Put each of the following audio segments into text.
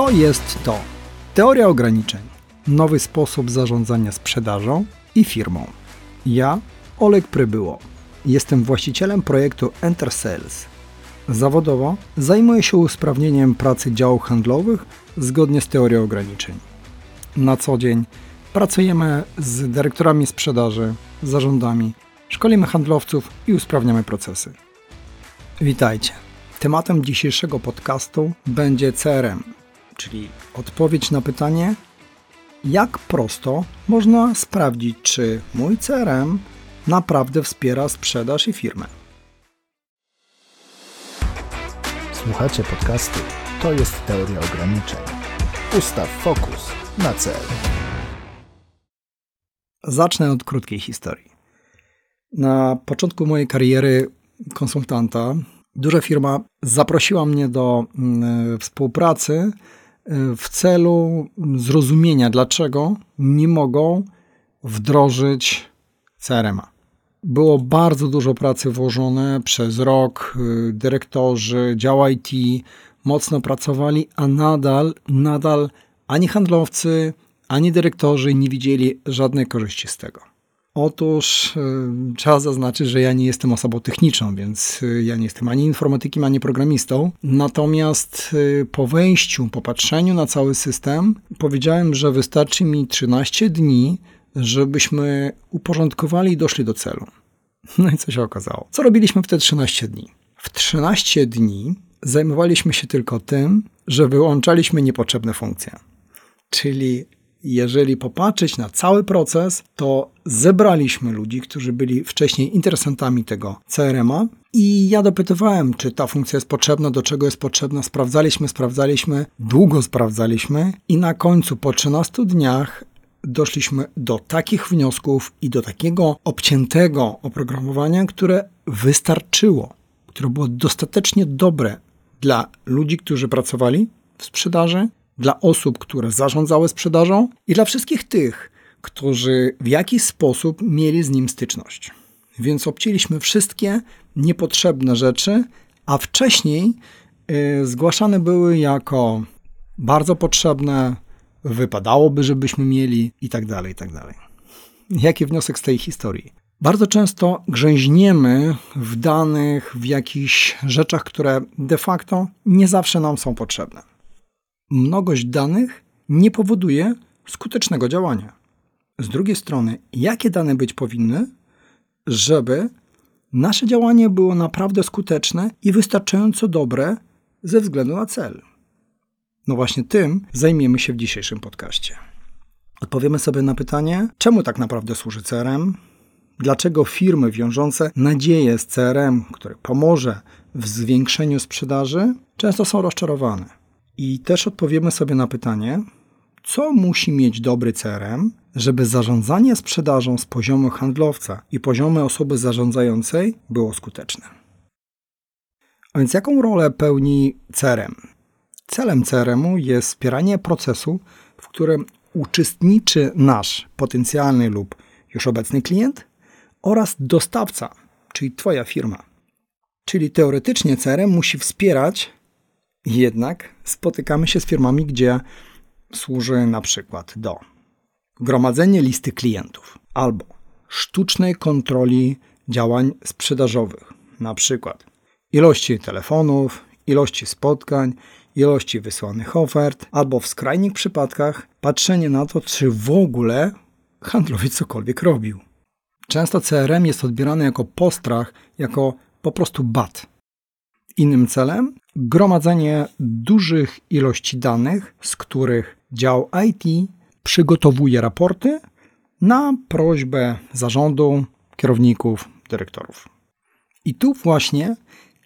To jest to. Teoria ograniczeń. Nowy sposób zarządzania sprzedażą i firmą. Ja, Oleg Prybyło. Jestem właścicielem projektu Enter Sales. Zawodowo zajmuję się usprawnieniem pracy działów handlowych zgodnie z teorią ograniczeń. Na co dzień pracujemy z dyrektorami sprzedaży, zarządami, szkolimy handlowców i usprawniamy procesy. Witajcie. Tematem dzisiejszego podcastu będzie CRM, czyli odpowiedź na pytanie, jak prosto można sprawdzić, czy mój CRM naprawdę wspiera sprzedaż i firmę. Słuchacie podcastu To jest teoria ograniczeń. Ustaw fokus na cel. Zacznę od krótkiej historii. Na początku mojej kariery konsultanta duża firma zaprosiła mnie do mm, współpracy y, w celu zrozumienia, dlaczego nie mogą wdrożyć CRM-a. Było bardzo dużo pracy włożone przez rok. Y, dyrektorzy, dział IT mocno pracowali, a nadal, nadal ani handlowcy, ani dyrektorzy nie widzieli żadnej korzyści z tego. Otóż y, trzeba zaznaczyć, że ja nie jestem osobą techniczną, więc y, ja nie jestem ani informatykiem, ani programistą. Natomiast y, po wejściu, po patrzeniu na cały system, powiedziałem, że wystarczy mi 13 dni, żebyśmy uporządkowali i doszli do celu. No i co się okazało? Co robiliśmy w te 13 dni? W 13 dni zajmowaliśmy się tylko tym, że wyłączaliśmy niepotrzebne funkcje. Czyli jeżeli popatrzeć na cały proces, to zebraliśmy ludzi, którzy byli wcześniej interesantami tego CRM-a i ja dopytywałem, czy ta funkcja jest potrzebna, do czego jest potrzebna. Sprawdzaliśmy, sprawdzaliśmy, długo sprawdzaliśmy. I na końcu po 13 dniach doszliśmy do takich wniosków i do takiego obciętego oprogramowania, które wystarczyło, które było dostatecznie dobre dla ludzi, którzy pracowali w sprzedaży, dla osób, które zarządzały sprzedażą i dla wszystkich tych, którzy w jakiś sposób mieli z nim styczność. Więc obcięliśmy wszystkie niepotrzebne rzeczy, a wcześniej y, zgłaszane były jako bardzo potrzebne, wypadałoby, żebyśmy mieli i tak dalej, i tak. Jaki wniosek z tej historii? Bardzo często grzęźniemy w danych, w jakichś rzeczach, które de facto nie zawsze nam są potrzebne. Mnogość danych nie powoduje skutecznego działania. Z drugiej strony, jakie dane być powinny, żeby nasze działanie było naprawdę skuteczne i wystarczająco dobre ze względu na cel? No właśnie tym zajmiemy się w dzisiejszym podcaście. Odpowiemy sobie na pytanie, czemu tak naprawdę służy CRM, dlaczego firmy wiążące nadzieję z CRM, który pomoże w zwiększeniu sprzedaży, często są rozczarowane. I też odpowiemy sobie na pytanie, co musi mieć dobry CRM, żeby zarządzanie sprzedażą z poziomu handlowca i poziomu osoby zarządzającej było skuteczne. A więc jaką rolę pełni CRM? Celem CRM-u jest wspieranie procesu, w którym uczestniczy nasz potencjalny lub już obecny klient oraz dostawca, czyli Twoja firma. Czyli teoretycznie CRM musi wspierać, jednak spotykamy się z firmami, gdzie służy na przykład do gromadzenia listy klientów albo sztucznej kontroli działań sprzedażowych, na przykład ilości telefonów, ilości spotkań, ilości wysłanych ofert, albo w skrajnych przypadkach patrzenie na to, czy w ogóle handlowiec cokolwiek robił. Często CRM jest odbierany jako postrach, jako po prostu bat. Innym celem gromadzenie dużych ilości danych, z których dział IT przygotowuje raporty na prośbę zarządu, kierowników, dyrektorów. I tu właśnie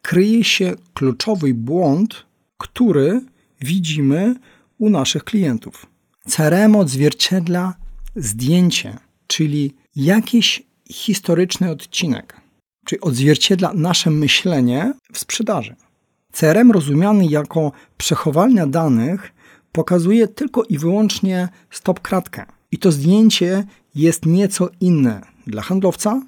kryje się kluczowy błąd, który widzimy u naszych klientów. CRM odzwierciedla zdjęcie, czyli jakiś historyczny odcinek, czyli odzwierciedla nasze myślenie w sprzedaży. CRM rozumiany jako przechowalnia danych pokazuje tylko i wyłącznie stop kratkę. I to zdjęcie jest nieco inne dla handlowca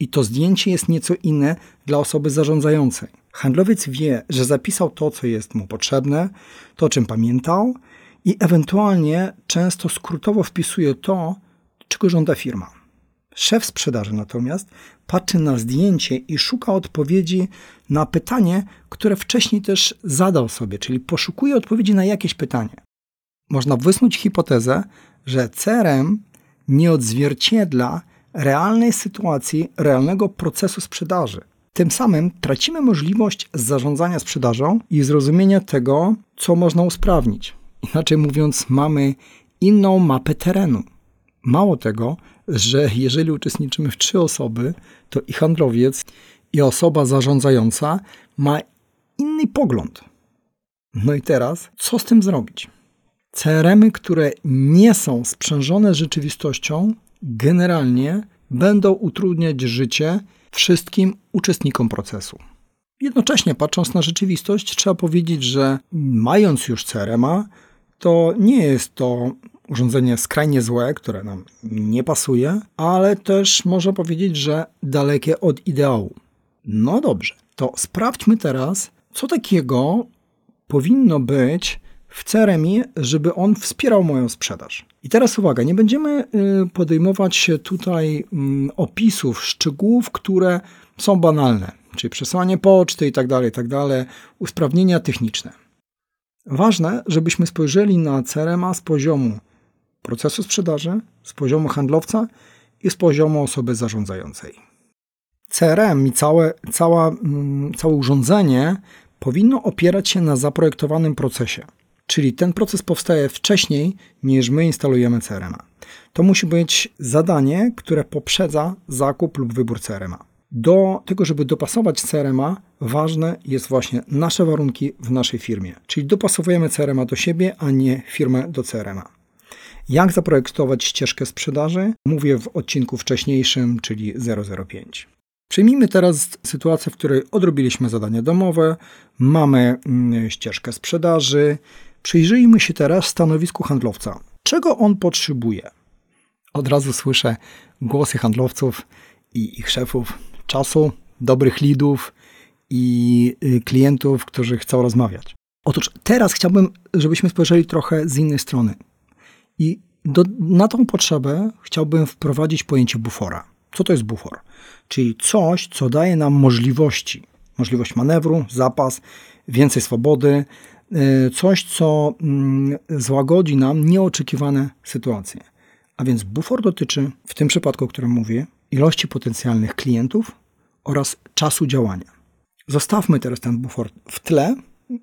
i to zdjęcie jest nieco inne dla osoby zarządzającej. Handlowiec wie, że zapisał to, co jest mu potrzebne, to, o czym pamiętał, i ewentualnie często skrótowo wpisuje to, czego żąda firma. Szef sprzedaży natomiast patrzy na zdjęcie i szuka odpowiedzi na pytanie, które wcześniej też zadał sobie, czyli poszukuje odpowiedzi na jakieś pytanie. Można wysnuć hipotezę, że CRM nie odzwierciedla realnej sytuacji, realnego procesu sprzedaży. Tym samym tracimy możliwość zarządzania sprzedażą i zrozumienia tego, co można usprawnić. Inaczej mówiąc, mamy inną mapę terenu. Mało tego, że jeżeli uczestniczymy w trzy osoby, to i handlowiec, i osoba zarządzająca ma inny pogląd. No i teraz, co z tym zrobić? CRM-y, które nie są sprzężone rzeczywistością, generalnie będą utrudniać życie wszystkim uczestnikom procesu. Jednocześnie, patrząc na rzeczywistość, trzeba powiedzieć, że mając już CRM-a, to nie jest to urządzenie skrajnie złe, które nam nie pasuje, ale też można powiedzieć, że dalekie od ideału. No dobrze, to sprawdźmy teraz, co takiego powinno być w CRM-ie, żeby on wspierał moją sprzedaż. I teraz uwaga, nie będziemy y, podejmować tutaj mm, opisów, szczegółów, które są banalne, czyli przesłanie poczty i tak dalej, tak dalej, usprawnienia techniczne. Ważne, żebyśmy spojrzeli na CRM z poziomu procesu sprzedaży, z poziomu handlowca i z poziomu osoby zarządzającej. CRM i całe, cała, mm, całe urządzenie powinno opierać się na zaprojektowanym procesie. Czyli ten proces powstaje wcześniej niż my instalujemy CRM. To musi być zadanie, które poprzedza zakup lub wybór CRM. Do tego, żeby dopasować CRM, ważne jest właśnie nasze warunki w naszej firmie. Czyli dopasowujemy CRM do siebie, a nie firmę do CRM. Jak zaprojektować ścieżkę sprzedaży? Mówię w odcinku wcześniejszym, czyli 005. Przyjmijmy teraz sytuację, w której odrobiliśmy zadanie domowe, mamy mm, ścieżkę sprzedaży. Przyjrzyjmy się teraz stanowisku handlowca. Czego on potrzebuje? Od razu słyszę głosy handlowców i ich szefów czasu, dobrych lidów i y, klientów, którzy chcą rozmawiać. Otóż teraz chciałbym, żebyśmy spojrzeli trochę z innej strony. I do, na tą potrzebę chciałbym wprowadzić pojęcie bufora. Co to jest bufor? Czyli coś, co daje nam możliwości. Możliwość manewru, zapas, więcej swobody, y, coś, co mm, złagodzi nam nieoczekiwane sytuacje. A więc bufor dotyczy, w tym przypadku, o którym mówię, ilości potencjalnych klientów oraz czasu działania. Zostawmy teraz ten bufor w tle,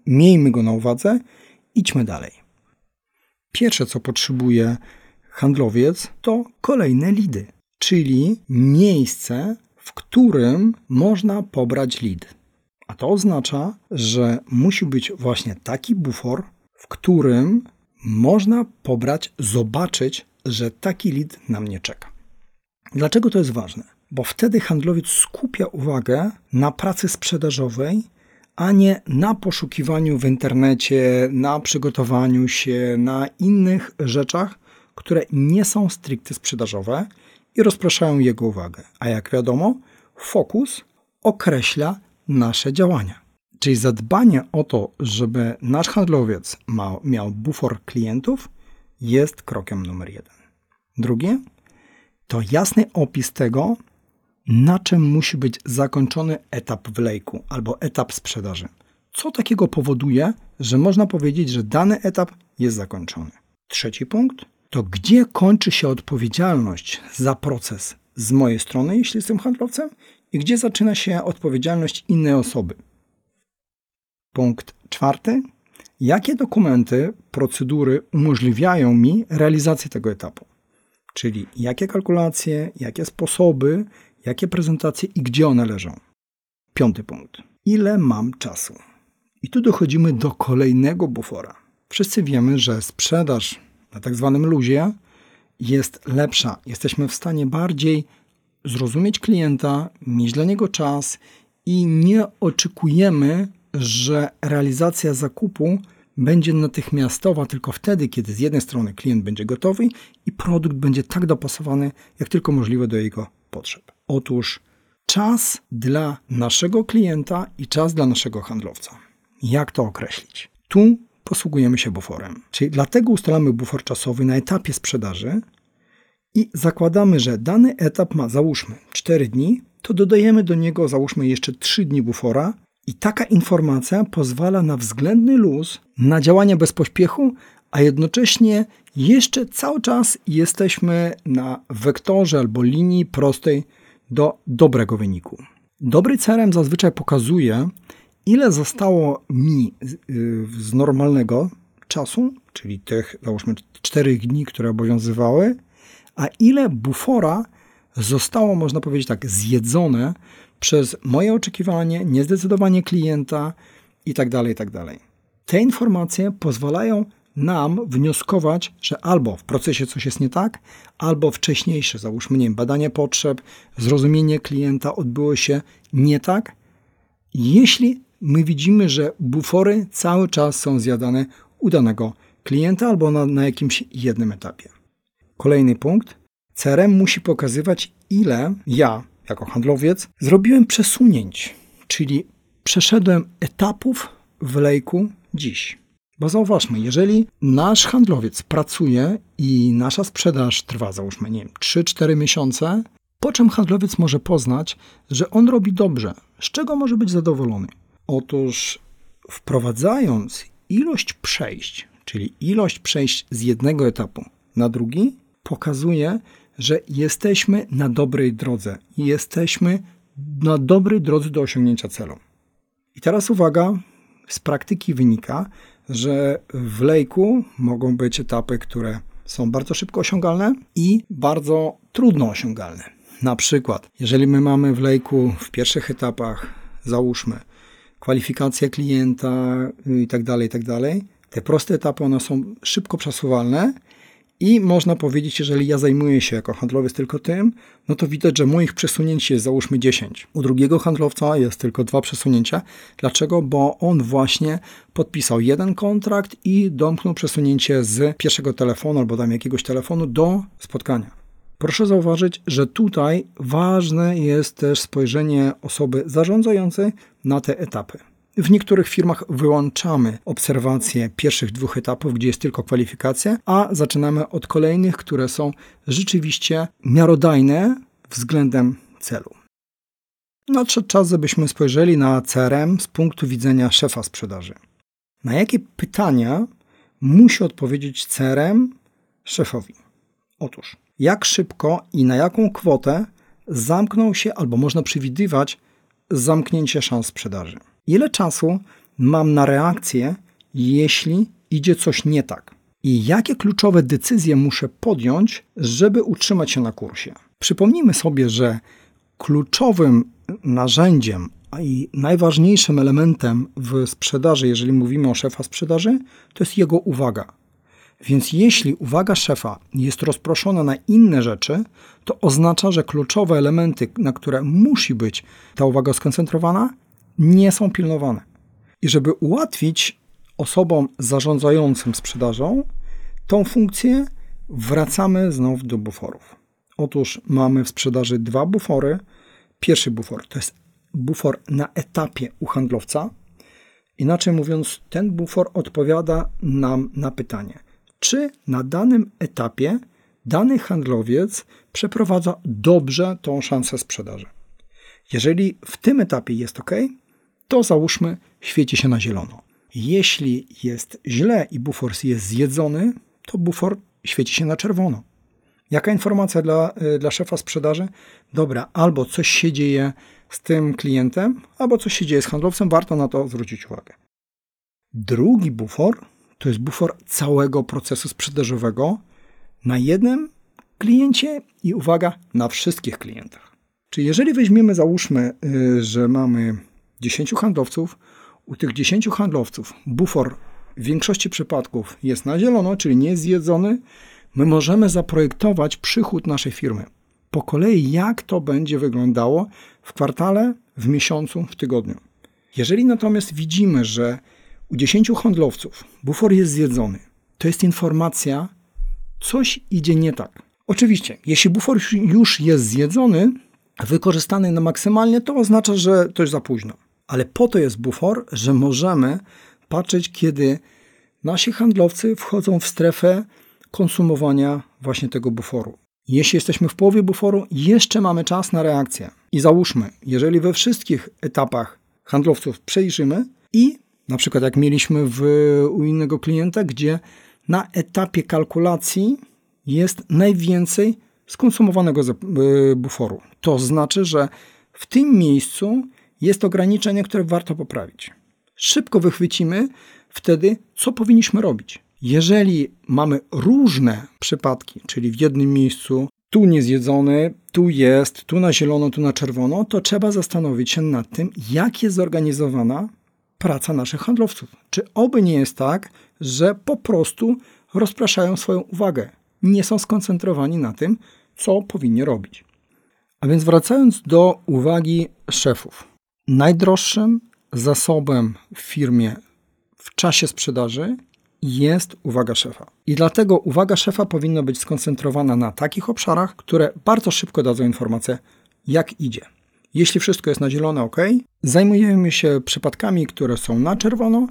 miejmy go na uwadze, idźmy dalej. Pierwsze, co potrzebuje handlowiec, to kolejne lidy, czyli miejsce, w którym można pobrać lead. A to oznacza, że musi być właśnie taki bufor, w którym można pobrać, zobaczyć, że taki lead na mnie czeka. Dlaczego to jest ważne? Bo wtedy handlowiec skupia uwagę na pracy sprzedażowej, a nie na poszukiwaniu w internecie, na przygotowaniu się, na innych rzeczach, które nie są stricte sprzedażowe i rozpraszają jego uwagę. A jak wiadomo, fokus określa nasze działania. Czyli zadbanie o to, żeby nasz handlowiec ma, miał bufor klientów, jest krokiem numer jeden. Drugie to jasny opis tego, na czym musi być zakończony etap wlejku albo etap sprzedaży. Co takiego powoduje, że można powiedzieć, że dany etap jest zakończony. Trzeci punkt to gdzie kończy się odpowiedzialność za proces z mojej strony, jeśli jestem handlowcem, i gdzie zaczyna się odpowiedzialność innej osoby. Punkt czwarty. Jakie dokumenty, procedury umożliwiają mi realizację tego etapu? Czyli jakie kalkulacje, jakie sposoby, jakie prezentacje i gdzie one leżą. Piąty punkt. Ile mam czasu? I tu dochodzimy do kolejnego bufora. Wszyscy wiemy, że sprzedaż na tak zwanym luzie jest lepsza. Jesteśmy w stanie bardziej zrozumieć klienta, mieć dla niego czas i nie oczekujemy, że realizacja zakupu będzie natychmiastowa tylko wtedy, kiedy z jednej strony klient będzie gotowy i produkt będzie tak dopasowany, jak tylko możliwe do jego potrzeb. Otóż czas dla naszego klienta i czas dla naszego handlowca. Jak to określić? Tu posługujemy się buforem. Czyli dlatego ustalamy bufor czasowy na etapie sprzedaży i zakładamy, że dany etap ma załóżmy 4 dni, to dodajemy do niego załóżmy jeszcze 3 dni bufora i taka informacja pozwala na względny luz, na działanie bez pośpiechu, a jednocześnie jeszcze cały czas jesteśmy na wektorze albo linii prostej do dobrego wyniku. Dobry CRM zazwyczaj pokazuje, ile zostało mi z normalnego czasu, czyli tych, załóżmy, 4 dni, które obowiązywały, a ile bufora zostało, można powiedzieć tak, zjedzone przez moje oczekiwanie, niezdecydowanie klienta itd., tak itd. Tak Te informacje pozwalają nam wnioskować, że albo w procesie coś jest nie tak, albo wcześniejsze, załóżmy, nie wiem, badanie potrzeb, zrozumienie klienta odbyło się nie tak, jeśli my widzimy, że bufory cały czas są zjadane u danego klienta albo na, na jakimś jednym etapie. Kolejny punkt. CRM musi pokazywać, ile ja, jako handlowiec, zrobiłem przesunięć, czyli przeszedłem etapów w lejku dziś. Bo zauważmy, jeżeli nasz handlowiec pracuje i nasza sprzedaż trwa, załóżmy, nie wiem, 3-4 miesiące, po czym handlowiec może poznać, że on robi dobrze, z czego może być zadowolony? Otóż wprowadzając ilość przejść, czyli ilość przejść z jednego etapu na drugi, pokazuje, że jesteśmy na dobrej drodze jesteśmy na dobrej drodze do osiągnięcia celu. I teraz uwaga, z praktyki wynika, że w lejku mogą być etapy, które są bardzo szybko osiągalne i bardzo trudno osiągalne. Na przykład, jeżeli my mamy w lejku w pierwszych etapach, załóżmy, kwalifikację klienta i tak dalej, i tak dalej, te proste etapy one są szybko przesuwalne i można powiedzieć, jeżeli ja zajmuję się jako handlowiec tylko tym, no to widać, że moich przesunięć jest załóżmy 10. U drugiego handlowca jest tylko dwa przesunięcia. Dlaczego? Bo on właśnie podpisał jeden kontrakt i domknął przesunięcie z pierwszego telefonu albo tam jakiegoś telefonu do spotkania. Proszę zauważyć, że tutaj ważne jest też spojrzenie osoby zarządzającej na te etapy. W niektórych firmach wyłączamy obserwację pierwszych dwóch etapów, gdzie jest tylko kwalifikacja, a zaczynamy od kolejnych, które są rzeczywiście miarodajne względem celu. Nadszedł czas, żebyśmy spojrzeli na CRM z punktu widzenia szefa sprzedaży. Na jakie pytania musi odpowiedzieć CRM szefowi? Otóż, jak szybko i na jaką kwotę zamknął się, albo można przewidywać zamknięcie szans sprzedaży? Ile czasu mam na reakcję, jeśli idzie coś nie tak? I jakie kluczowe decyzje muszę podjąć, żeby utrzymać się na kursie? Przypomnijmy sobie, że kluczowym narzędziem i najważniejszym elementem w sprzedaży, jeżeli mówimy o szefa sprzedaży, to jest jego uwaga. Więc jeśli uwaga szefa jest rozproszona na inne rzeczy, to oznacza, że kluczowe elementy, na które musi być ta uwaga skoncentrowana, nie są pilnowane. I żeby ułatwić osobom zarządzającym sprzedażą tą funkcję, wracamy znów do buforów. Otóż mamy w sprzedaży dwa bufory. Pierwszy bufor to jest bufor na etapie u handlowca. Inaczej mówiąc, ten bufor odpowiada nam na pytanie, czy na danym etapie dany handlowiec przeprowadza dobrze tą szansę sprzedaży. Jeżeli w tym etapie jest ok, to załóżmy świeci się na zielono. Jeśli jest źle i bufor jest zjedzony, to bufor świeci się na czerwono. Jaka informacja dla, y, dla szefa sprzedaży? Dobra, albo coś się dzieje z tym klientem, albo coś się dzieje z handlowcem, warto na to zwrócić uwagę. Drugi bufor to jest bufor całego procesu sprzedażowego na jednym kliencie i uwaga, na wszystkich klientach. Czyli jeżeli weźmiemy, załóżmy, y, że mamy 10 handlowców. U tych 10 handlowców bufor w większości przypadków jest na zielono, czyli nie jest zjedzony. My możemy zaprojektować przychód naszej firmy. Po kolei, jak to będzie wyglądało w kwartale, w miesiącu, w tygodniu. Jeżeli natomiast widzimy, że u 10 handlowców bufor jest zjedzony, to jest informacja, coś idzie nie tak. Oczywiście, jeśli bufor już jest zjedzony, wykorzystany na maksymalnie, to oznacza, że to już za późno. Ale po to jest bufor, że możemy patrzeć, kiedy nasi handlowcy wchodzą w strefę konsumowania właśnie tego buforu. Jeśli jesteśmy w połowie buforu, jeszcze mamy czas na reakcję. I załóżmy, jeżeli we wszystkich etapach handlowców przejrzymy i na przykład jak mieliśmy w, u innego klienta, gdzie na etapie kalkulacji jest najwięcej skonsumowanego e, buforu. To znaczy, że w tym miejscu jest ograniczenie, które warto poprawić. Szybko wychwycimy wtedy, co powinniśmy robić. Jeżeli mamy różne przypadki, czyli w jednym miejscu tu niezjedzony, tu jest, tu na zielono, tu na czerwono, to trzeba zastanowić się nad tym, jak jest zorganizowana praca naszych handlowców. Czy oby nie jest tak, że po prostu rozpraszają swoją uwagę, nie są skoncentrowani na tym, co powinni robić. A więc wracając do uwagi szefów. Najdroższym zasobem w firmie w czasie sprzedaży jest uwaga szefa. I dlatego uwaga szefa powinna być skoncentrowana na takich obszarach, które bardzo szybko dadzą informację, jak idzie. Jeśli wszystko jest na zielono, ok, zajmujemy się przypadkami, które są na czerwono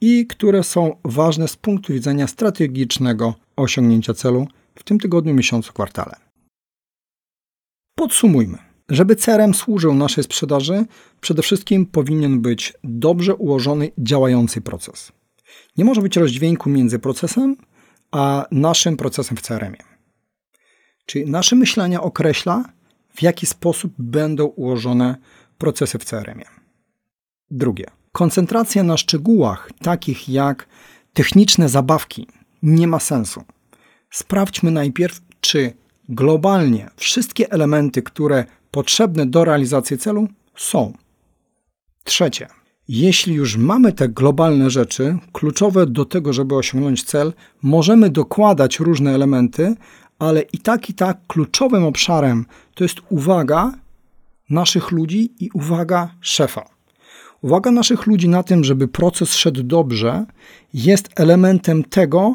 i które są ważne z punktu widzenia strategicznego osiągnięcia celu w tym tygodniu, miesiącu, kwartale. Podsumujmy. Żeby CRM służył naszej sprzedaży, przede wszystkim powinien być dobrze ułożony, działający proces. Nie może być rozdźwięku między procesem a naszym procesem w CRM-ie. Czyli nasze myślenie określa, w jaki sposób będą ułożone procesy w CRM-ie. Drugie. Koncentracja na szczegółach, takich jak techniczne zabawki, nie ma sensu. Sprawdźmy najpierw, czy globalnie wszystkie elementy, które potrzebne do realizacji celu, są. Trzecie. Jeśli już mamy te globalne rzeczy, kluczowe do tego, żeby osiągnąć cel, możemy dokładać różne elementy, ale i tak, i tak kluczowym obszarem to jest uwaga naszych ludzi i uwaga szefa. Uwaga naszych ludzi na tym, żeby proces szedł dobrze, jest elementem tego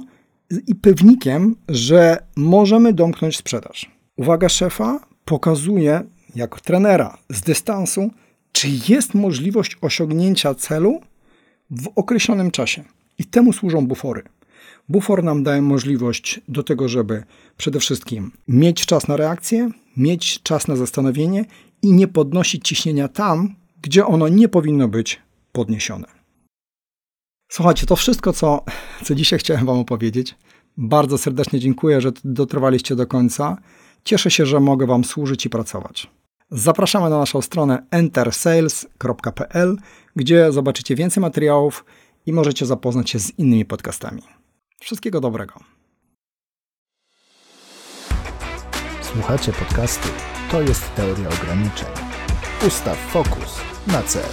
i pewnikiem, że możemy domknąć sprzedaż. Uwaga szefa pokazuje, jako trenera z dystansu, czy jest możliwość osiągnięcia celu w określonym czasie. I temu służą bufory. Bufor nam daje możliwość do tego, żeby przede wszystkim mieć czas na reakcję, mieć czas na zastanowienie i nie podnosić ciśnienia tam, gdzie ono nie powinno być podniesione. Słuchajcie, to wszystko, co, co dzisiaj chciałem Wam opowiedzieć. Bardzo serdecznie dziękuję, że dotrwaliście do końca. Cieszę się, że mogę Wam służyć i pracować. Zapraszamy na naszą stronę entersales.pl, gdzie zobaczycie więcej materiałów i możecie zapoznać się z innymi podcastami. Wszystkiego dobrego. Słuchacie podcastu To jest teoria ograniczeń. Ustaw fokus na cel.